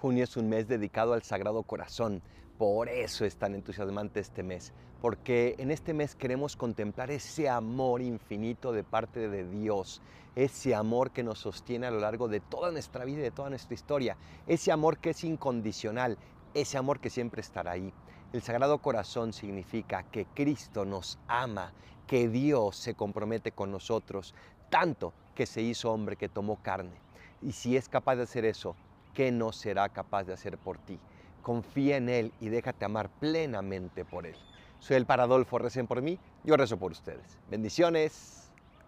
Junio es un mes dedicado al Sagrado Corazón, por eso es tan entusiasmante este mes, porque en este mes queremos contemplar ese amor infinito de parte de Dios, ese amor que nos sostiene a lo largo de toda nuestra vida y de toda nuestra historia, ese amor que es incondicional, ese amor que siempre estará ahí. El Sagrado Corazón significa que Cristo nos ama, que Dios se compromete con nosotros, tanto que se hizo hombre que tomó carne. Y si es capaz de hacer eso, ¿qué no será capaz de hacer por ti? Confía en Él y déjate amar plenamente por Él. Soy el Paradolfo, recen por mí, yo rezo por ustedes. Bendiciones.